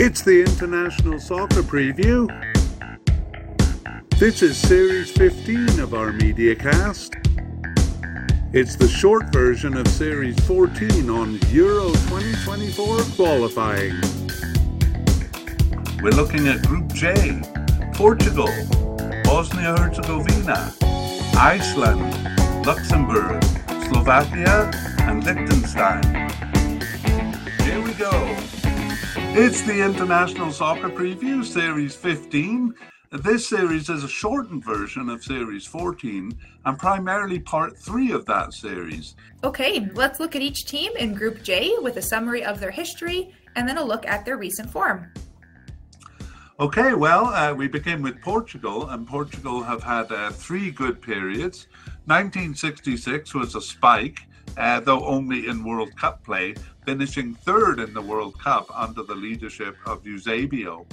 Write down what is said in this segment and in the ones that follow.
It's the International Soccer Preview. This is Series 15 of our MediaCast. It's the short version of Series 14 on Euro 2024 qualifying. We're looking at Group J Portugal, Bosnia Herzegovina, Iceland, Luxembourg, Slovakia, and Liechtenstein. It's the International Soccer Preview, Series 15. This series is a shortened version of Series 14 and primarily part three of that series. Okay, let's look at each team in Group J with a summary of their history and then a look at their recent form. Okay, well, uh, we begin with Portugal, and Portugal have had uh, three good periods. 1966 was a spike, uh, though only in World Cup play, finishing third in the World Cup under the leadership of Eusebio.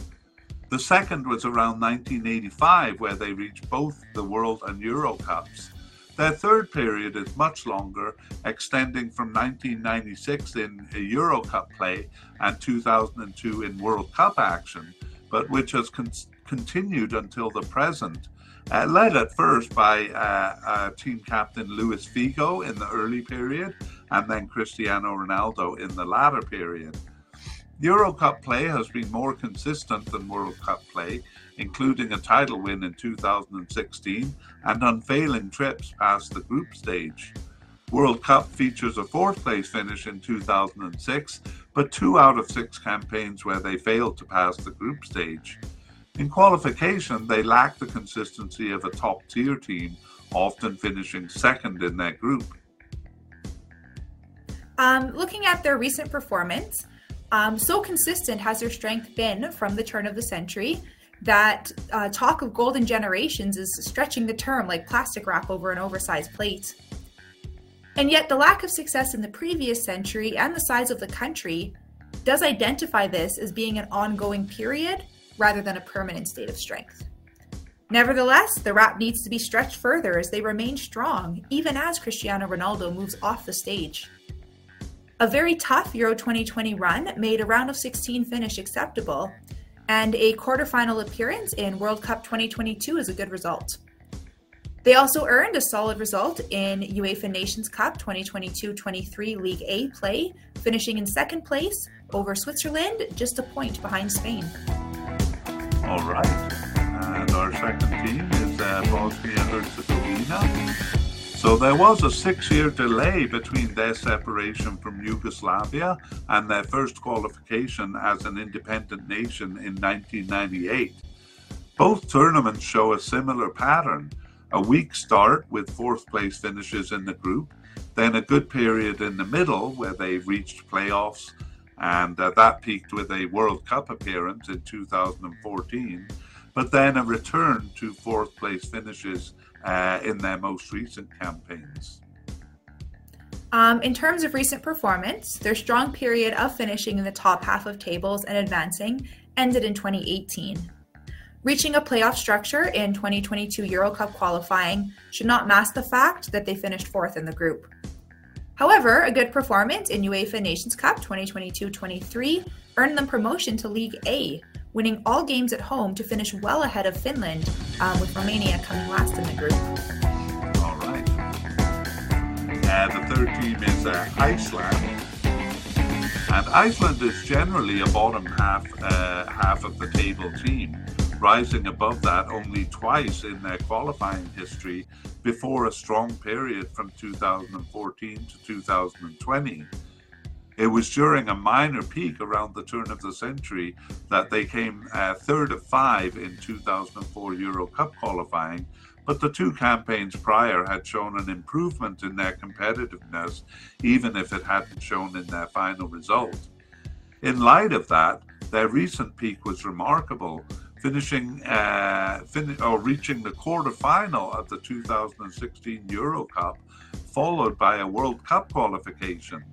The second was around 1985, where they reached both the World and Euro Cups. Their third period is much longer, extending from 1996 in Euro Cup play and 2002 in World Cup action, but which has con- continued until the present uh, led at first by uh, uh, team captain Luis Figo in the early period and then Cristiano Ronaldo in the latter period. Euro Cup play has been more consistent than World Cup play, including a title win in 2016 and unfailing trips past the group stage. World Cup features a fourth place finish in 2006, but two out of six campaigns where they failed to pass the group stage. In qualification, they lack the consistency of a top tier team, often finishing second in their group. Um, looking at their recent performance, um, so consistent has their strength been from the turn of the century that uh, talk of golden generations is stretching the term like plastic wrap over an oversized plate. And yet, the lack of success in the previous century and the size of the country does identify this as being an ongoing period rather than a permanent state of strength. Nevertheless, the wrap needs to be stretched further as they remain strong, even as Cristiano Ronaldo moves off the stage. A very tough Euro 2020 run made a round of 16 finish acceptable, and a quarterfinal appearance in World Cup 2022 is a good result. They also earned a solid result in UEFA Nations Cup 2022 23 League A play, finishing in second place over Switzerland, just a point behind Spain. All right. And our second team is uh, Bosnia Herzegovina. So there was a six year delay between their separation from Yugoslavia and their first qualification as an independent nation in 1998. Both tournaments show a similar pattern a weak start with fourth place finishes in the group, then a good period in the middle where they reached playoffs and uh, that peaked with a World Cup appearance in 2014, but then a return to fourth place finishes uh, in their most recent campaigns. Um, in terms of recent performance, their strong period of finishing in the top half of tables and advancing ended in 2018. Reaching a playoff structure in 2022 Euro Cup qualifying should not mask the fact that they finished fourth in the group. However, a good performance in UEFA Nations Cup 2022-23 earned them promotion to League A, winning all games at home to finish well ahead of Finland, um, with Romania coming last in the group. All right. Uh, the third team is uh, Iceland. And Iceland is generally a bottom half uh, half of the table team rising above that only twice in their qualifying history before a strong period from 2014 to 2020. It was during a minor peak around the turn of the century that they came uh, third of five in 2004 Euro Cup qualifying, but the two campaigns prior had shown an improvement in their competitiveness, even if it hadn't shown in their final result. In light of that, their recent peak was remarkable, finishing uh, fin- or reaching the quarterfinal of the 2016 Euro Cup, followed by a World Cup qualification.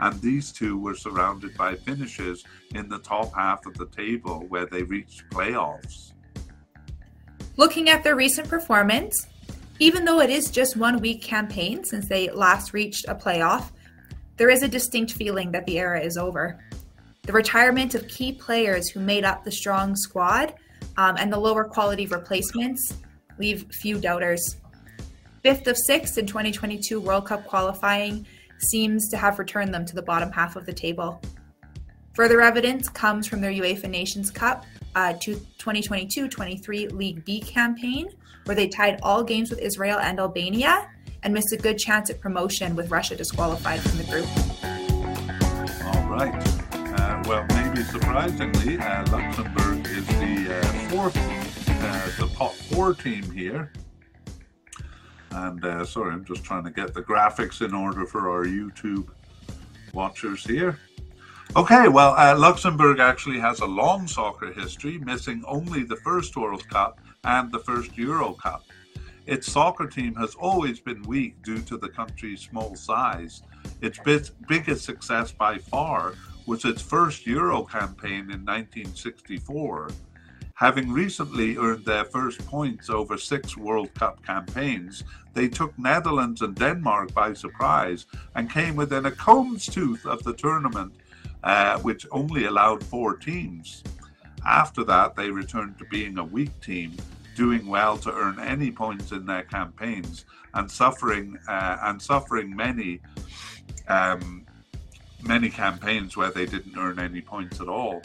And these two were surrounded by finishes in the top half of the table where they reached playoffs. Looking at their recent performance, even though it is just one weak campaign since they last reached a playoff, there is a distinct feeling that the era is over. the retirement of key players who made up the strong squad, um, and the lower quality replacements leave few doubters. Fifth of sixth in 2022 World Cup qualifying seems to have returned them to the bottom half of the table. Further evidence comes from their UEFA Nations Cup uh, 2022 23 League B campaign, where they tied all games with Israel and Albania and missed a good chance at promotion with Russia disqualified from the group. All right. Well, maybe surprisingly, uh, Luxembourg is the uh, fourth, uh, the top four team here. And uh, sorry, I'm just trying to get the graphics in order for our YouTube watchers here. Okay, well, uh, Luxembourg actually has a long soccer history, missing only the first World Cup and the first Euro Cup. Its soccer team has always been weak due to the country's small size. Its biggest success by far was its first Euro campaign in 1964. Having recently earned their first points over six World Cup campaigns, they took Netherlands and Denmark by surprise and came within a comb's tooth of the tournament uh, which only allowed four teams. After that, they returned to being a weak team, doing well to earn any points in their campaigns, and suffering uh, and suffering many um, many campaigns where they didn't earn any points at all.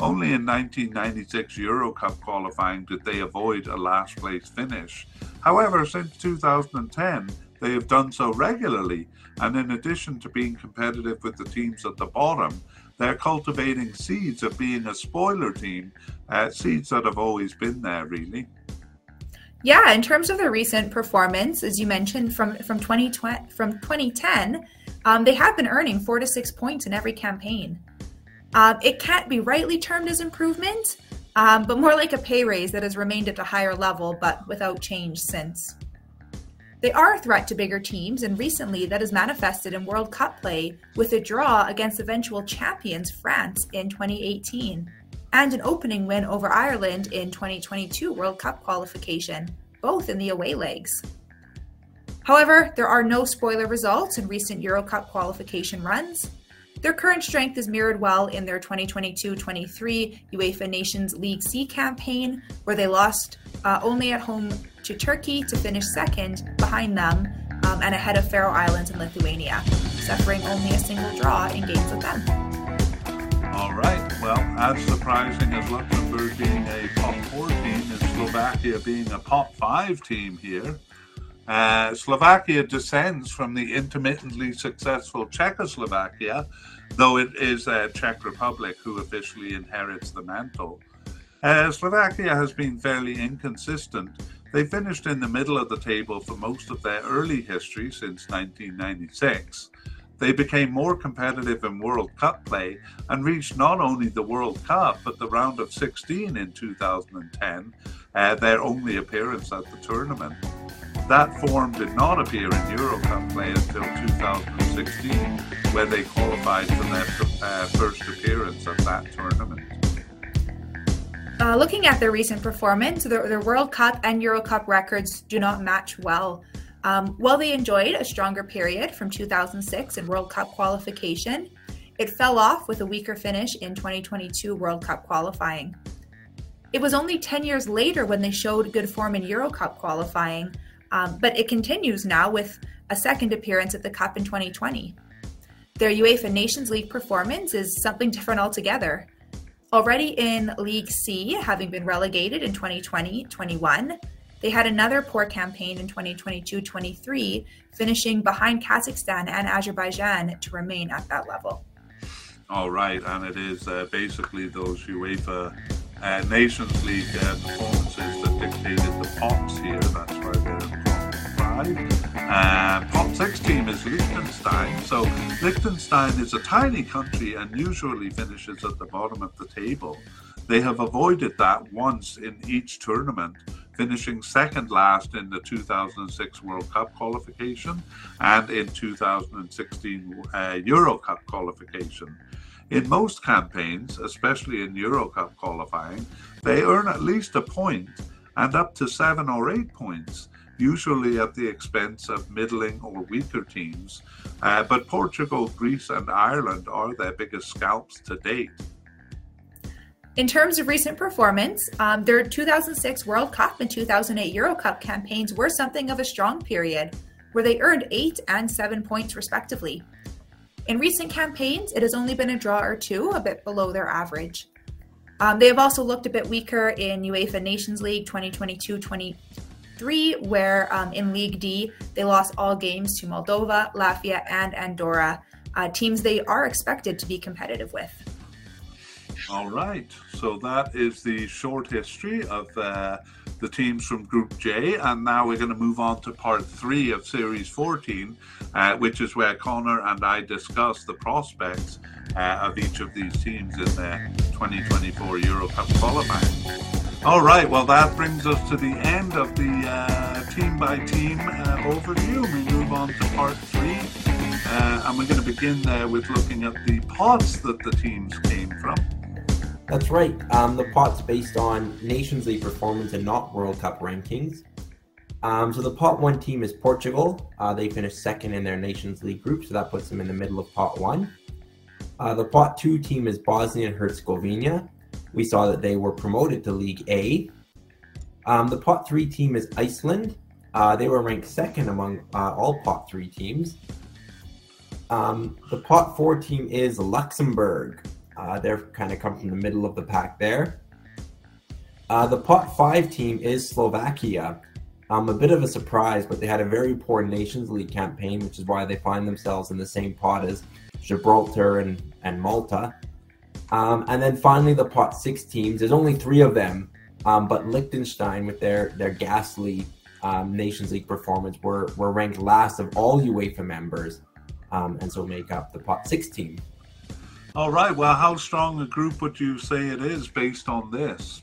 Only in 1996 Euro Cup qualifying did they avoid a last place finish. However, since 2010, they have done so regularly, and in addition to being competitive with the teams at the bottom, they're cultivating seeds of being a spoiler team, uh, seeds that have always been there, really. Yeah, in terms of their recent performance, as you mentioned, from from 2020 from 2010, um, they have been earning four to six points in every campaign. Um, it can't be rightly termed as improvement, um, but more like a pay raise that has remained at a higher level, but without change since. They are a threat to bigger teams, and recently that has manifested in World Cup play with a draw against eventual champions France in 2018 and an opening win over Ireland in 2022 World Cup qualification, both in the away legs. However, there are no spoiler results in recent Euro Cup qualification runs. Their current strength is mirrored well in their 2022 23 UEFA Nations League C campaign, where they lost uh, only at home to Turkey to finish second behind them um, and ahead of Faroe Islands and Lithuania, suffering only a single draw in games with them. All right. Well, as surprising as Luxembourg being a top four team and Slovakia being a top five team here, uh, Slovakia descends from the intermittently successful Czechoslovakia, though it is a Czech Republic who officially inherits the mantle. Uh, Slovakia has been fairly inconsistent. They finished in the middle of the table for most of their early history since 1996. They became more competitive in World Cup play and reached not only the World Cup but the round of 16 in 2010, uh, their only appearance at the tournament. That form did not appear in Euro Cup play until 2016, where they qualified for their uh, first appearance at that tournament. Uh, looking at their recent performance, their, their, World Cup and Euro Cup records do not match well. Um, while they enjoyed a stronger period from 2006 in World Cup qualification, it fell off with a weaker finish in 2022 World Cup qualifying. It was only 10 years later when they showed good form in Euro Cup qualifying, um, but it continues now with a second appearance at the Cup in 2020. Their UEFA Nations League performance is something different altogether. Already in League C, having been relegated in 2020 21, they had another poor campaign in 2022 23, finishing behind Kazakhstan and Azerbaijan to remain at that level. All right, and it is uh, basically those UEFA uh, Nations League uh, performances that dictated the pots here. That's why five. Uh, team is Liechtenstein. So Liechtenstein is a tiny country and usually finishes at the bottom of the table. They have avoided that once in each tournament, finishing second last in the 2006 World Cup qualification and in 2016 uh, Euro Cup qualification. In most campaigns, especially in Euro Cup qualifying, they earn at least a point and up to seven or eight points usually at the expense of middling or weaker teams. Uh, but Portugal, Greece, and Ireland are their biggest scalps to date. In terms of recent performance, um, their 2006 World Cup and 2008 Euro Cup campaigns were something of a strong period, where they earned eight and seven points respectively. In recent campaigns, it has only been a draw or two, a bit below their average. Um, they have also looked a bit weaker in UEFA Nations League 2022 23, where um, in League D, they lost all games to Moldova, Latvia, and Andorra, uh, teams they are expected to be competitive with. All right. So that is the short history of uh, the teams from Group J. And now we're going to move on to part three of Series 14, uh, which is where Connor and I discuss the prospects uh, of each of these teams in the 2024 Euro Cup qualifying. All right. Well, that brings us to the end of the team by team overview. We move on to part three. Uh, and we're going to begin uh, with looking at the pots that the teams came from. That's right. Um, the pot's based on Nations League performance and not World Cup rankings. Um, so the pot one team is Portugal. Uh, they finished second in their Nations League group, so that puts them in the middle of pot one. Uh, the pot two team is Bosnia and Herzegovina. We saw that they were promoted to League A. Um, the pot three team is Iceland. Uh, they were ranked second among uh, all pot three teams. Um, the pot four team is Luxembourg. Uh, they're kind of come from the middle of the pack there. Uh, the pot five team is Slovakia. Um, a bit of a surprise, but they had a very poor Nations League campaign, which is why they find themselves in the same pot as Gibraltar and, and Malta. Um, and then finally, the pot six teams. There's only three of them, um, but Liechtenstein, with their their ghastly um, Nations League performance, were were ranked last of all UEFA members, um, and so make up the pot six team. All right. Well, how strong a group would you say it is based on this?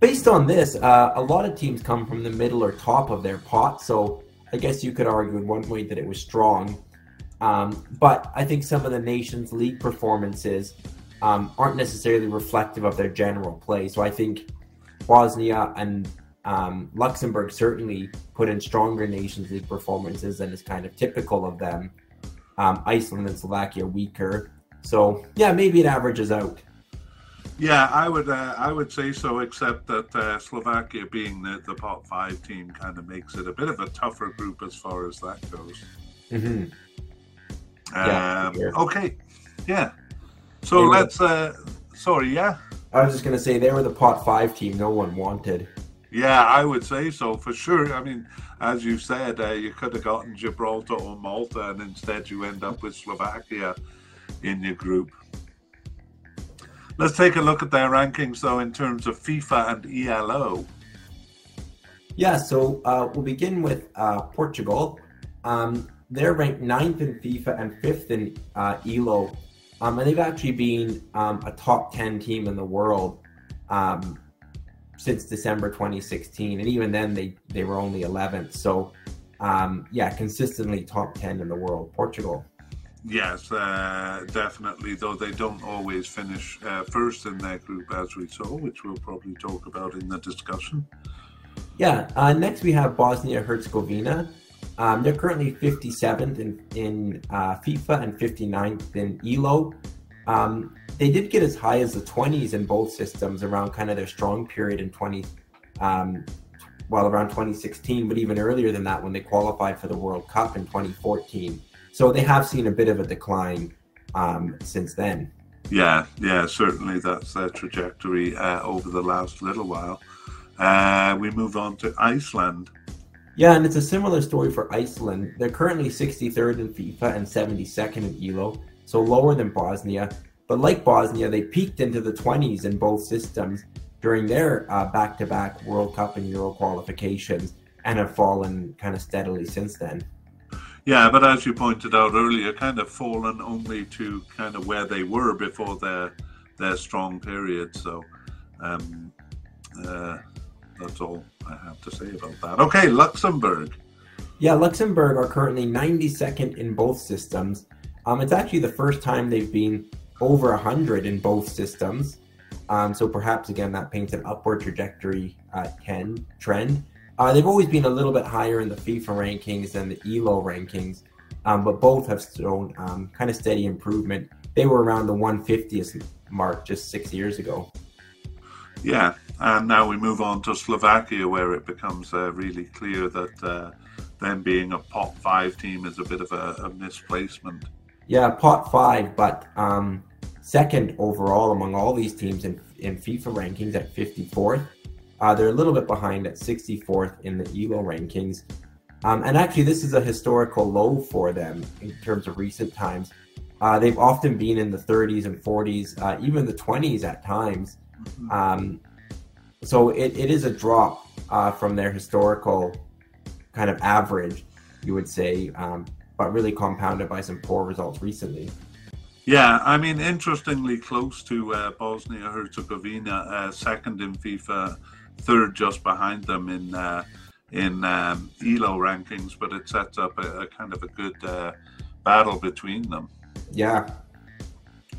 Based on this, uh, a lot of teams come from the middle or top of their pot. So I guess you could argue in one way that it was strong. Um, but I think some of the Nations League performances um, aren't necessarily reflective of their general play. So I think Bosnia and um, Luxembourg certainly put in stronger Nations League performances than is kind of typical of them. Um, Iceland and Slovakia weaker. So yeah, maybe it averages out. Yeah, I would uh, I would say so. Except that uh, Slovakia being the, the pot five team kind of makes it a bit of a tougher group as far as that goes. Mm-hmm. Yeah, um, okay, yeah. So let's. Uh, sorry, yeah. I was just gonna say they were the pot five team no one wanted. Yeah, I would say so for sure. I mean, as you said, uh, you could have gotten Gibraltar or Malta, and instead you end up with Slovakia in your group. Let's take a look at their rankings, though, in terms of FIFA and ELO. Yeah, so uh, we'll begin with uh, Portugal. Um, they're ranked ninth in FIFA and fifth in uh, ELO, um, and they've actually been um, a top 10 team in the world um, since December 2016, and even then they they were only 11th. So um, yeah, consistently top 10 in the world. Portugal. Yes, uh, definitely. Though they don't always finish uh, first in their group, as we saw, which we'll probably talk about in the discussion. Yeah. Uh, next, we have Bosnia Herzegovina. Um, they're currently 57th in in uh, FIFA and 59th in ELO. Um, they did get as high as the 20s in both systems around kind of their strong period in 20, um, well, around 2016, but even earlier than that when they qualified for the World Cup in 2014. So they have seen a bit of a decline um, since then. Yeah, yeah, certainly that's their trajectory uh, over the last little while. Uh, we move on to Iceland. Yeah, and it's a similar story for Iceland. They're currently 63rd in FIFA and 72nd in ELO, so lower than Bosnia. But like Bosnia, they peaked into the 20s in both systems during their back to back World Cup and Euro qualifications and have fallen kind of steadily since then. Yeah, but as you pointed out earlier, kind of fallen only to kind of where they were before their their strong period. So um, uh, that's all I have to say about that. Okay, Luxembourg. Yeah, Luxembourg are currently 92nd in both systems. Um, it's actually the first time they've been over 100 in both systems. Um, so perhaps again that paints an upward trajectory uh, ten, trend. Uh, they've always been a little bit higher in the FIFA rankings than the ELO rankings, um, but both have shown um, kind of steady improvement. They were around the 150th mark just six years ago. Yeah, and now we move on to Slovakia, where it becomes uh, really clear that uh, them being a pot five team is a bit of a, a misplacement. Yeah, pot five, but um, second overall among all these teams in, in FIFA rankings at 54th. Uh, they're a little bit behind at 64th in the ELO rankings. Um, and actually, this is a historical low for them in terms of recent times. Uh, they've often been in the 30s and 40s, uh, even the 20s at times. Mm-hmm. Um, so it, it is a drop uh, from their historical kind of average, you would say, um, but really compounded by some poor results recently. Yeah, I mean, interestingly close to uh, Bosnia Herzegovina, uh, second in FIFA, third just behind them in uh, in um, ELO rankings, but it sets up a, a kind of a good uh, battle between them. Yeah.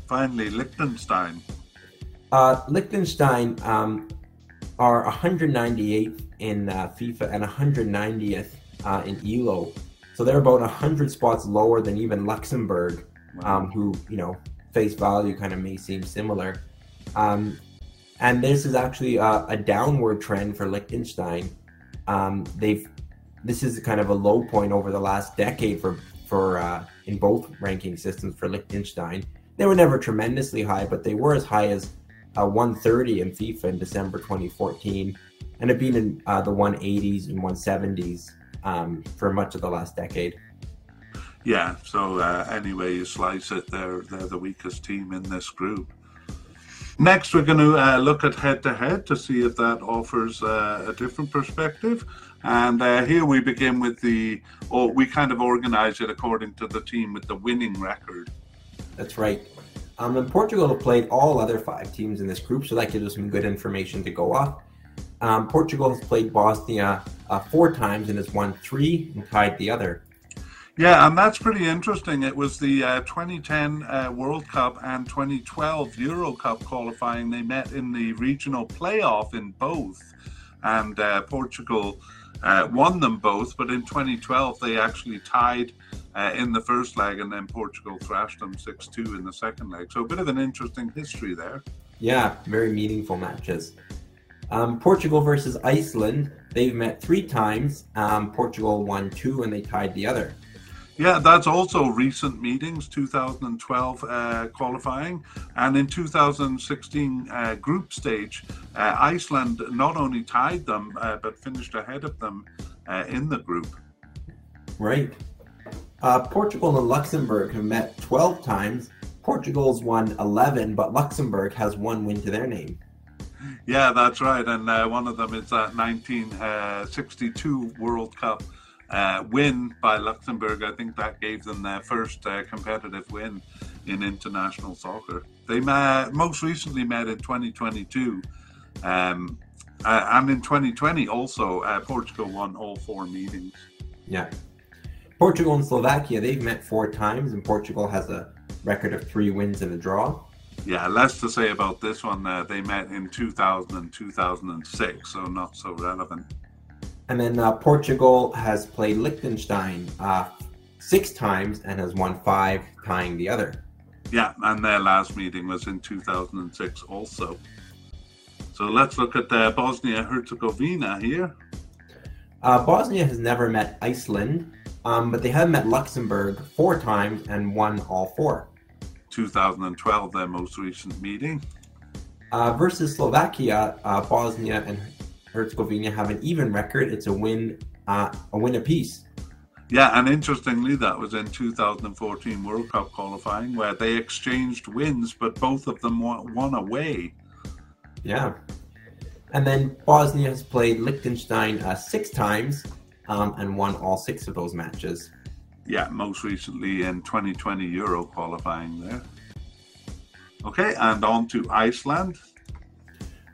Finally, Liechtenstein. Uh, Liechtenstein um, are 198 in uh, FIFA and 190th uh, in ELO. So they're about 100 spots lower than even Luxembourg, wow. um, who, you know, face value kind of may seem similar. Um, and this is actually a, a, downward trend for Liechtenstein. Um, they've this is kind of a low point over the last decade for for uh, in both ranking systems for Liechtenstein. They were never tremendously high, but they were as high as uh, 130 in FIFA in December 2014, and have been in uh, the 180s and 170s um, for much of the last decade. Yeah. So uh, anyway, you slice it, they're they're the weakest team in this group. Next, we're going to uh, look at head to head to see if that offers uh, a different perspective. And uh, here we begin with the, oh, we kind of organize it according to the team with the winning record. That's right. Um, and Portugal have played all other five teams in this group, so that gives us some good information to go off. Um, Portugal has played Bosnia uh, four times and has won three and tied the other. Yeah, and that's pretty interesting. It was the uh, 2010 uh, World Cup and 2012 Euro Cup qualifying. They met in the regional playoff in both, and uh, Portugal uh, won them both. But in 2012, they actually tied uh, in the first leg, and then Portugal thrashed them 6 2 in the second leg. So a bit of an interesting history there. Yeah, very meaningful matches. Um, Portugal versus Iceland, they've met three times. Um, Portugal won two, and they tied the other. Yeah, that's also recent meetings, 2012 uh, qualifying. And in 2016 uh, group stage, uh, Iceland not only tied them, uh, but finished ahead of them uh, in the group. Right. Uh, Portugal and Luxembourg have met 12 times. Portugal's won 11, but Luxembourg has one win to their name. Yeah, that's right. And one of them is that 1962 World Cup uh, win by Luxembourg. I think that gave them their first uh, competitive win in international soccer. They met, most recently met in 2022. Um, uh, and in 2020 also, uh, Portugal won all four meetings. Yeah. Portugal and Slovakia, they've met four times, and Portugal has a record of three wins and a draw. Yeah, less to say about this one. Uh, they met in 2000 and 2006, so not so relevant. And then uh, Portugal has played Liechtenstein uh, six times and has won five, tying the other. Yeah, and their last meeting was in 2006 also. So let's look at uh, Bosnia Herzegovina here. Uh, Bosnia has never met Iceland, um, but they have met Luxembourg four times and won all four. 2012, their most recent meeting. Uh, versus Slovakia, uh, Bosnia and Herzegovina have an even record. It's a win, uh, a win apiece. Yeah, and interestingly, that was in 2014 World Cup qualifying where they exchanged wins, but both of them won away. Yeah. And then Bosnia has played Liechtenstein uh, six times um, and won all six of those matches. Yeah, most recently in 2020 Euro qualifying there. Okay, and on to Iceland.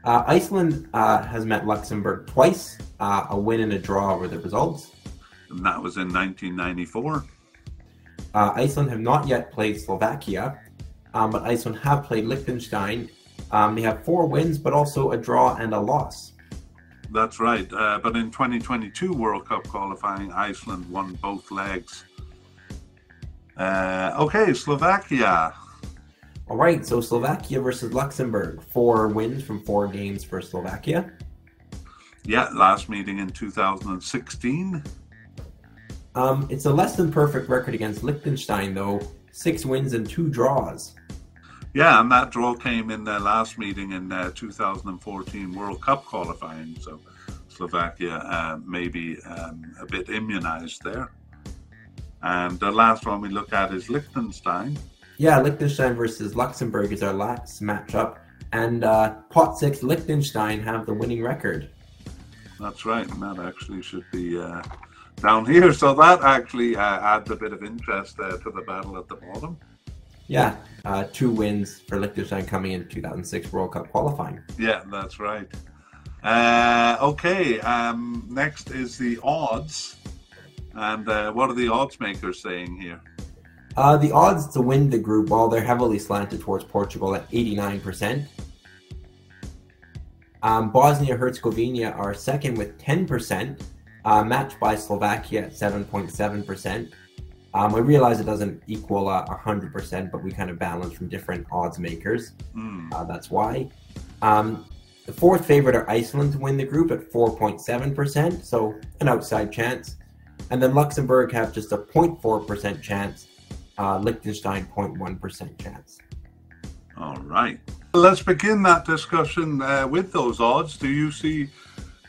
Uh, Iceland uh, has met Luxembourg twice. Uh, a win and a draw were the results. And that was in 1994. Uh, Iceland have not yet played Slovakia, um, but Iceland have played Liechtenstein. Um, they have four wins, but also a draw and a loss. That's right. Uh, but in 2022 World Cup qualifying, Iceland won both legs. Uh, okay, Slovakia. All right, so Slovakia versus Luxembourg. Four wins from four games for Slovakia. Yeah, last meeting in 2016. Um, it's a less than perfect record against Liechtenstein, though. Six wins and two draws. Yeah, and that draw came in the last meeting in uh, 2014 World Cup qualifying. So Slovakia uh, maybe um, a bit immunized there. And the last one we look at is Liechtenstein. Yeah, Liechtenstein versus Luxembourg is our last matchup. And uh, pot six, Liechtenstein have the winning record. That's right, and that actually should be uh, down here. So that actually uh, adds a bit of interest uh, to the battle at the bottom. Yeah, uh, two wins for Liechtenstein coming in 2006 World Cup qualifying. Yeah, that's right. Uh, okay, um, next is the odds. And uh, what are the odds makers saying here? Uh, the odds to win the group, well, they're heavily slanted towards Portugal at 89%. Um, Bosnia Herzegovina are second with 10%, uh, matched by Slovakia at 7.7%. Um, we realize it doesn't equal uh, 100%, but we kind of balance from different odds makers. Mm. Uh, that's why. Um, the fourth favorite are Iceland to win the group at 4.7%, so an outside chance. And then Luxembourg have just a 0.4% chance, uh, Liechtenstein 0.1% chance. All right. Let's begin that discussion uh, with those odds. Do you see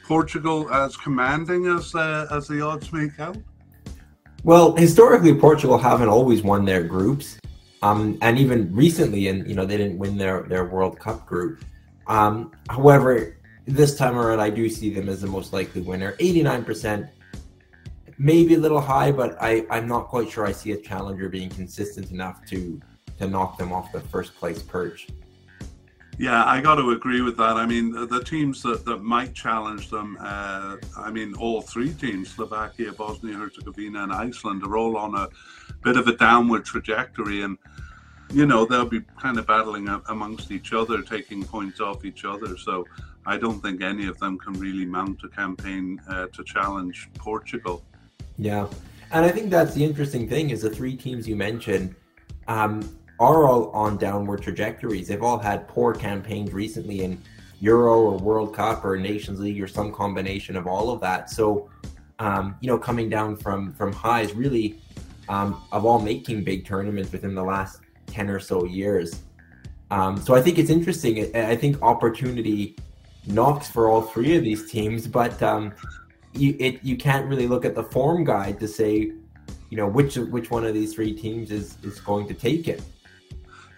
Portugal as commanding as uh, as the odds make out? Well, historically, Portugal haven't always won their groups, um, and even recently, and you know they didn't win their their World Cup group. Um, however, this time around, I do see them as the most likely winner. Eighty nine percent, maybe a little high, but I I'm not quite sure I see a challenger being consistent enough to to knock them off the first place perch. Yeah, I got to agree with that. I mean, the, teams that, that might challenge them, uh, I mean, all three teams, Slovakia, Bosnia Herzegovina, and Iceland, are all on a bit of a downward trajectory. And, you know, they'll be kind of battling amongst each other, taking points off each other. So I don't think any of them can really mount a campaign uh, to challenge Portugal. Yeah. And I think that's the interesting thing is the three teams you mentioned. Um, are all on downward trajectories. They've all had poor campaigns recently in Euro or World Cup or Nations League or some combination of all of that. So, um, you know, coming down from from highs really um, of all making big tournaments within the last ten or so years. Um, so I think it's interesting. I think opportunity knocks for all three of these teams, but um, you it you can't really look at the form guide to say, you know, which which one of these three teams is is going to take it.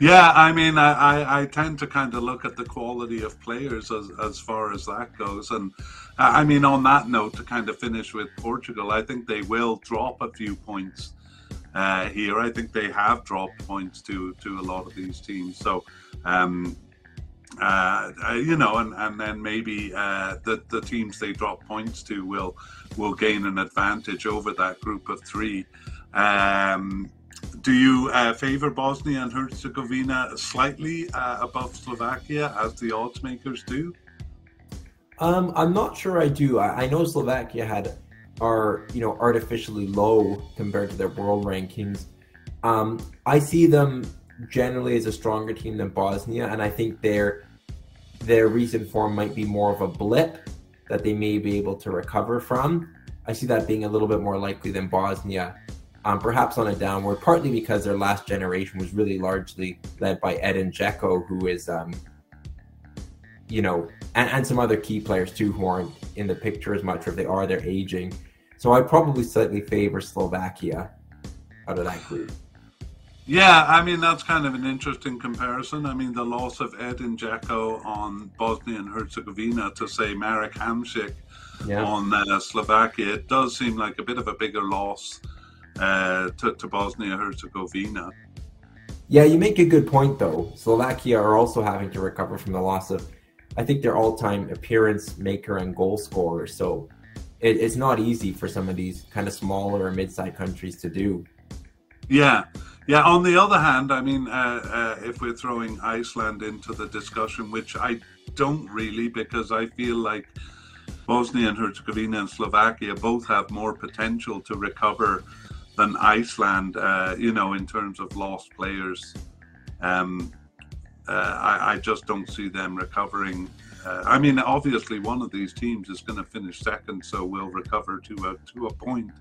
Yeah, I mean, I, I, I, tend to kind of look at the quality of players as, as far as that goes. And I mean, on that note, to kind of finish with Portugal, I think they will drop a few points uh, here. I think they have dropped points to, to a lot of these teams. So, um, uh, uh you know, and, and then maybe uh, the, the teams they drop points to will will gain an advantage over that group of three. Um, do you uh, favour Bosnia and Herzegovina slightly uh, above Slovakia, as the odds makers do? Um, I'm not sure I do. I, I, know Slovakia had are you know artificially low compared to their world rankings. Um, I see them generally as a stronger team than Bosnia, and I think their their recent form might be more of a blip that they may be able to recover from. I see that being a little bit more likely than Bosnia um, perhaps on a downward, partly because their last generation was really largely led by Edin Dzeko, who is, um, you know, and, and, some other key players too who aren't in the picture as much, or if they are, they're aging. So I'd probably slightly favor Slovakia out of that group. Yeah, I mean that's kind of an interesting comparison. I mean the loss of Edin Dzeko on Bosnia and Herzegovina to say Marek Hamšík yeah. on uh, Slovakia, it does seem like a bit of a bigger loss uh, to, to Bosnia Herzegovina. Yeah, you make a good point though. Slovakia are also having to recover from the loss of, I think, their all-time appearance maker and goal scorer. So it, it's not easy for some of these kind of smaller or mid-sized countries to do. Yeah, yeah. On the other hand, I mean, uh, uh, if we're throwing Iceland into the discussion, which I don't really, because I feel like Bosnia and Herzegovina and Slovakia both have more potential to recover than Iceland, uh, you know, in terms of lost players. Um, uh, I, I, just don't see them recovering. Uh, I mean, obviously, one of these teams is going to finish second, so we'll recover to a to a point.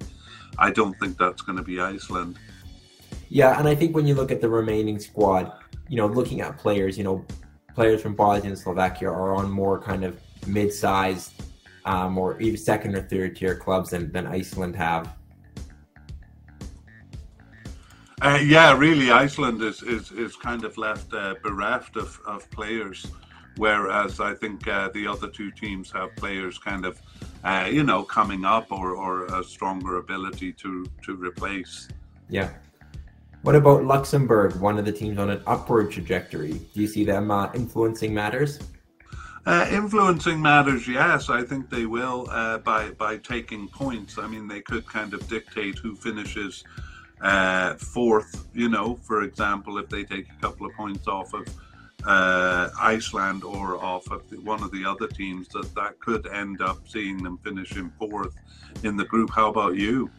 I don't think that's going to be Iceland. Yeah, and I think when you look at the remaining squad, you know, looking at players, you know, players from Bosnia and Slovakia are on more kind of mid-sized um, or even second or third tier clubs than, than Iceland have. Uh, yeah, really, Iceland is, is, is kind of left uh, bereft of, of players, whereas I think uh, the other two teams have players kind of, uh, you know, coming up or, or a stronger ability to, to replace. Yeah. What about Luxembourg, one of the teams on an upward trajectory? Do you see them uh, influencing matters? Uh, influencing matters, yes. I think they will uh, by by taking points. I mean, they could kind of dictate who finishes uh, fourth. You know, for example, if they take a couple of points off of uh, Iceland or off of one of the other teams, that that could end up seeing them finishing fourth in the group. How about you?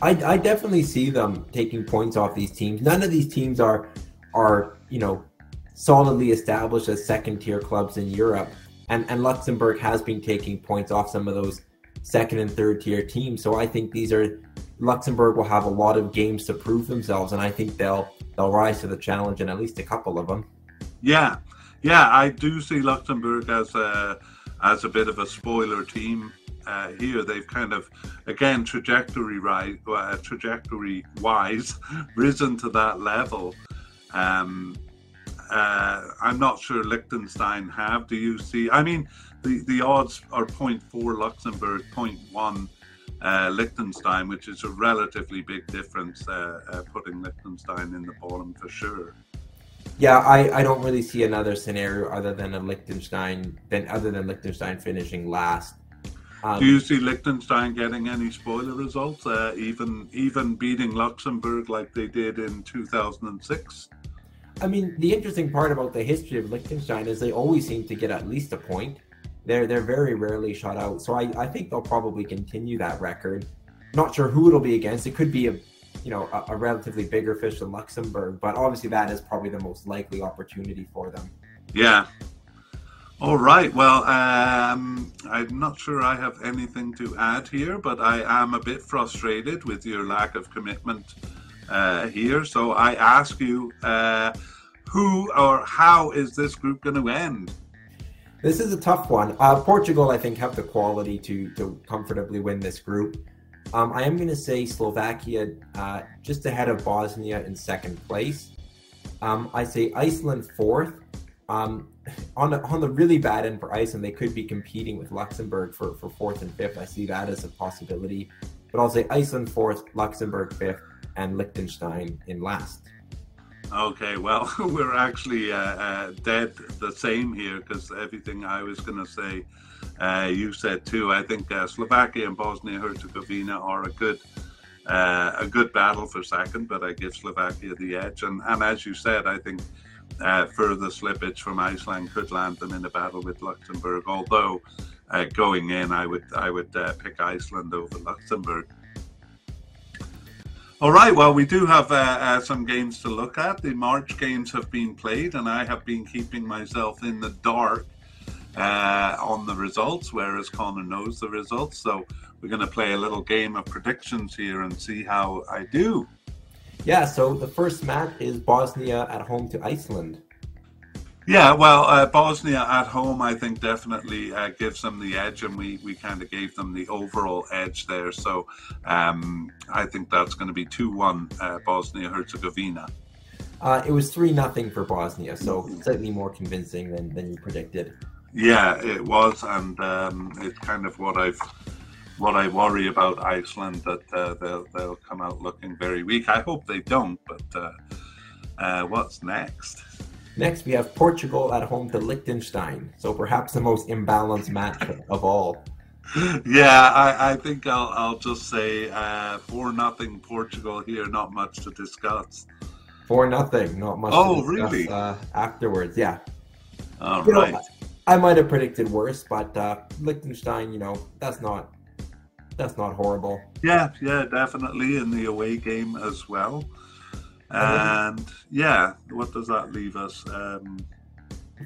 I, I definitely see them taking points off these teams. None of these teams are are you know solidly established as second tier clubs in Europe. And, and Luxembourg has been taking points off some of those second and third tier teams. So I think these are Luxembourg will have a lot of games to prove themselves, and I think they'll they'll rise to the challenge in at least a couple of them. Yeah, yeah, I do see Luxembourg as a as a bit of a spoiler team uh, here. They've kind of again trajectory right, uh, trajectory wise risen to that level. Um, uh, I'm not sure Liechtenstein have. Do you see? I mean, the, the odds are 0.4 Luxembourg, 0.1 uh, Liechtenstein, which is a relatively big difference, uh, uh, putting Liechtenstein in the bottom for sure. Yeah, I, I don't really see another scenario other than a Liechtenstein, than other than Liechtenstein finishing last. Um, Do you see Liechtenstein getting any spoiler results, uh, even even beating Luxembourg like they did in 2006? I mean, the interesting part about the history of Liechtenstein is they always seem to get at least a point. They're they're very rarely shut out. So I, I think they'll probably continue that record. Not sure who it'll be against. It could be a you know a, a relatively bigger fish than Luxembourg, but obviously that is probably the most likely opportunity for them. Yeah. All right. Well, um, I'm not sure I have anything to add here, but I am a bit frustrated with your lack of commitment uh, here. So I ask you, uh, who or how is this group going to end? This is a tough one. Uh, Portugal, I think, have the quality to to comfortably win this group. Um, I am going to say Slovakia uh, just ahead of Bosnia in second place. Um, I say Iceland fourth. Um, on, the, on the really bad end for Iceland, they could be competing with Luxembourg for, for fourth and fifth. I see that as a possibility. But I'll say Iceland fourth, Luxembourg fifth, and Liechtenstein in last. Okay, well, we're actually uh, uh, dead the same here because everything I was going to say, uh, you said too. I think uh, Slovakia and Bosnia Herzegovina are a good. Uh, a good battle for second, but I give Slovakia the edge. And, and as you said, I think uh, further slippage from Iceland could land them in a battle with Luxembourg. Although going in, I would I would pick Iceland over Luxembourg. All right. Well, we do have uh, uh, some games to look at. The March games have been played, and I have been keeping myself in the dark uh, on the results, whereas Connor knows the results. So we're going to play a little game of predictions here and see how I do. Yeah. So the first match is Bosnia at home to Iceland. Yeah, well, uh, Bosnia at home, I think, definitely uh, gives them the edge, and we, we kind of gave them the overall edge there. So um, I think that's going to be 2 1 uh, Bosnia Herzegovina. Uh, it was 3 nothing for Bosnia, so slightly more convincing than, than you predicted. Yeah, it was, and um, it's kind of what I've what I worry about Iceland that uh, they'll they'll come out looking very weak. I hope they don't, but uh, what's next? Next, we have Portugal at home to Liechtenstein. So perhaps the most imbalanced match of all. Yeah, I, I think I'll, I'll just say uh, four nothing Portugal here. Not much to discuss. Four nothing. Not much. Oh, discuss, really? Uh, afterwards, yeah. All you right. Know, I might have predicted worse, but uh, Liechtenstein, you know, that's not that's not horrible. Yeah, yeah, definitely in the away game as well. And yeah, what does that leave us? Um,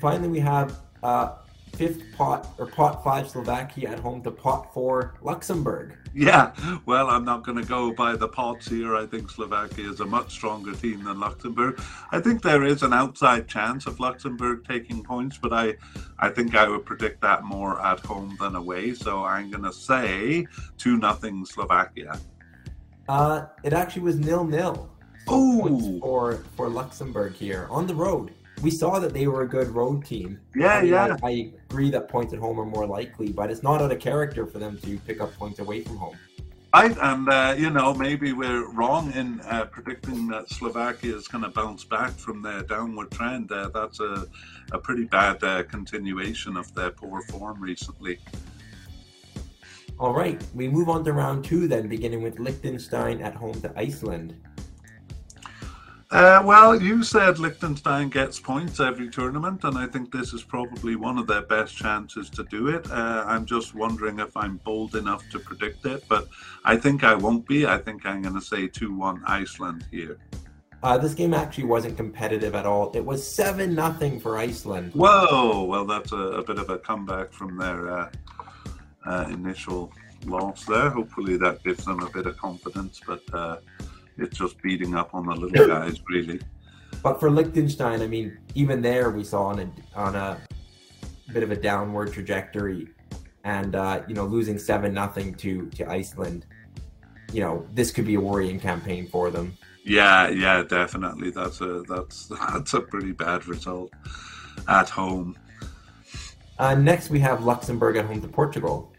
Finally, we have uh, fifth pot or pot five Slovakia at home to pot four Luxembourg. yeah, well, I'm not going to go by the pots here. I think Slovakia is a much stronger team than Luxembourg. I think there is an outside chance of Luxembourg taking points, but I, I think I would predict that more at home than away. So I'm going to say two nothing Slovakia. Uh, it actually was nil nil. Ooh. for for Luxembourg here on the road. We saw that they were a good road team. Yeah, I mean, yeah. I, I agree that points at home are more likely, but it's not out of character for them to pick up points away from home. Right, and uh, you know maybe we're wrong in uh, predicting that Slovakia is going to bounce back from their downward trend. Uh, that's a, a pretty bad uh, continuation of their poor form recently. All right, we move on to round two then, beginning with Liechtenstein at home to Iceland. Uh, well, you said Liechtenstein gets points every tournament, and I think this is probably one of their best chances to do it. Uh, I'm just wondering if I'm bold enough to predict it, but I think I won't be. I think I'm going to say 2 1 Iceland here. Uh, this game actually wasn't competitive at all. It was seven nothing for Iceland. Whoa! Well, that's a, a bit of a comeback from their uh, uh, initial loss there. Hopefully, that gives them a bit of confidence, but uh, it's just beating up on the little guys, really. But for Liechtenstein, I mean, even there we saw on a on a bit of a downward trajectory, and uh, you know losing seven nothing to to Iceland. You know this could be a worrying campaign for them. Yeah, yeah, definitely. That's a that's that's a pretty bad result at home. Uh, next, we have Luxembourg at home to Portugal.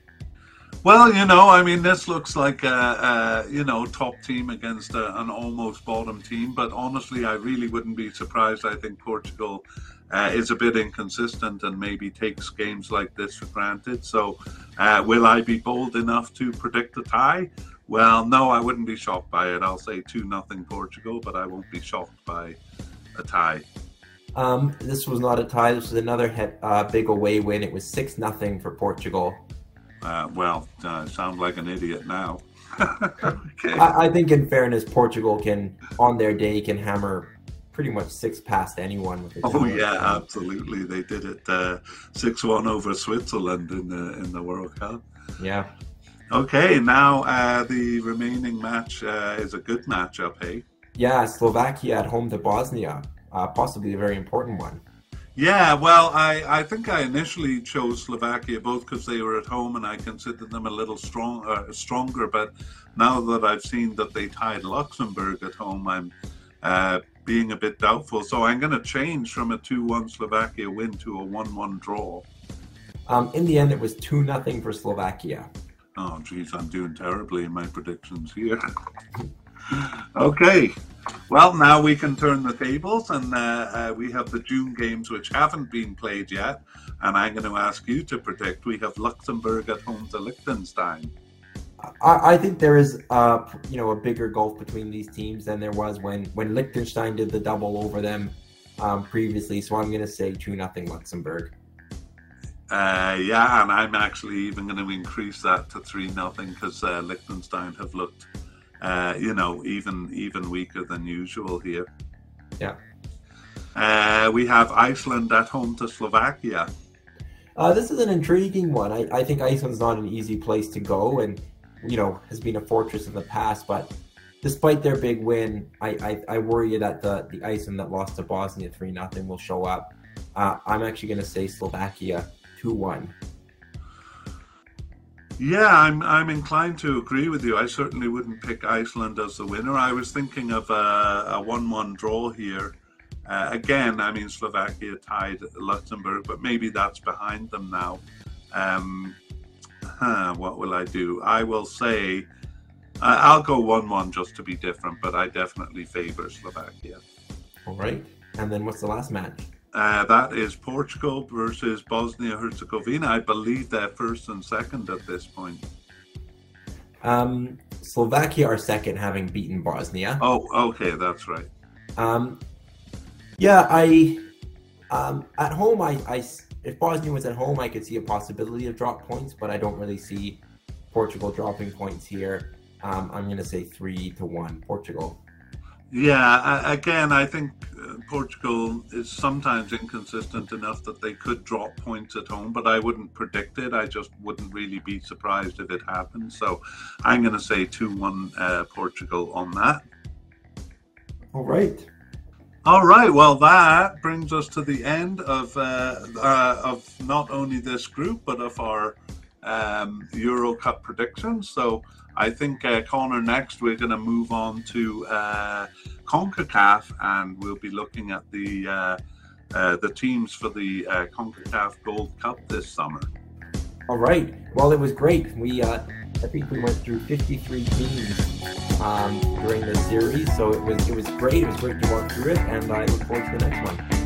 Well, you know, I mean, this looks like a, a you know top team against a, an almost bottom team. But honestly, I really wouldn't be surprised. I think Portugal uh, is a bit inconsistent and maybe takes games like this for granted. So, uh, will I be bold enough to predict a tie? Well, no, I wouldn't be shocked by it. I'll say two nothing Portugal, but I won't be shocked by a tie. Um, this was not a tie. This was another uh, big away win. It was six nothing for Portugal. Uh, well, uh, sound like an idiot now. okay. I, I think, in fairness, Portugal can, on their day, can hammer pretty much six past anyone. With Oh yeah, absolutely. They did it six one over Switzerland in the in the World Cup. yeah. Okay, now uh, the remaining match uh, is a good matchup, hey? Yeah, Slovakia at home to Bosnia, uh, possibly a very important one. Yeah, well, I, I think I initially chose Slovakia both because they were at home and I considered them a little strong uh, stronger. But now that I've seen that they tied Luxembourg at home, I'm uh, being a bit doubtful. So I'm going to change from a 2 1 Slovakia win to a 1 1 draw. Um, in the end, it was two nothing for Slovakia. Oh, geez, I'm doing terribly in my predictions here. okay, well, now we can turn the tables, and uh, uh, we have the June games which haven't been played yet. And I'm going to ask you to predict. We have Luxembourg at home to Liechtenstein. I, I think there is, uh, you know, a bigger gulf between these teams than there was when when Liechtenstein did the double over them um, previously. So I'm going to say two nothing Luxembourg. Uh, yeah, and I'm actually even going to increase that to three nothing because uh, Liechtenstein have looked, uh, you know, even even weaker than usual here. Yeah. Uh, we have Iceland at home to Slovakia. Uh, this is an intriguing one. I, I think Iceland's not an easy place to go, and you know has been a fortress in the past. But despite their big win, I I, I worry that the the Iceland that lost to Bosnia three nothing will show up. Uh, I'm actually going to say Slovakia two one. Yeah, I'm I'm inclined to agree with you. I certainly wouldn't pick Iceland as the winner. I was thinking of a, a one-one draw here. Uh, again, I mean Slovakia tied Luxembourg, but maybe that's behind them now. Um, huh, what will I do? I will say uh, I'll go one-one just to be different, but I definitely favour Slovakia. All right. And then what's the last match? Uh, that is Portugal versus Bosnia Herzegovina. I believe they're first and second at this point. Um, Slovakia are second, having beaten Bosnia. Oh, okay, that's right. Um, yeah, I um, at home I, I if Bosnia was at home, I could see a possibility of drop points, but I don't really see Portugal dropping points here. Um, I'm going to say three to one, Portugal. Yeah, again, I think Portugal is sometimes inconsistent enough that they could drop points at home, but I wouldn't predict it. I just wouldn't really be surprised if it happened. So I'm going to say 2 1 uh, Portugal on that. All right. All right. Well, that brings us to the end of uh, uh, of not only this group but of our um, Euro Cup predictions. So I think uh, Connor next we're going to move on to uh, Concacaf and we'll be looking at the uh, uh the teams for the uh, Concacaf Gold Cup this summer. All right. Well, it was great. We uh, I think we went through 53 teams um, during the series, so it was it was great. It was great to walk through it, and I look forward to the next one.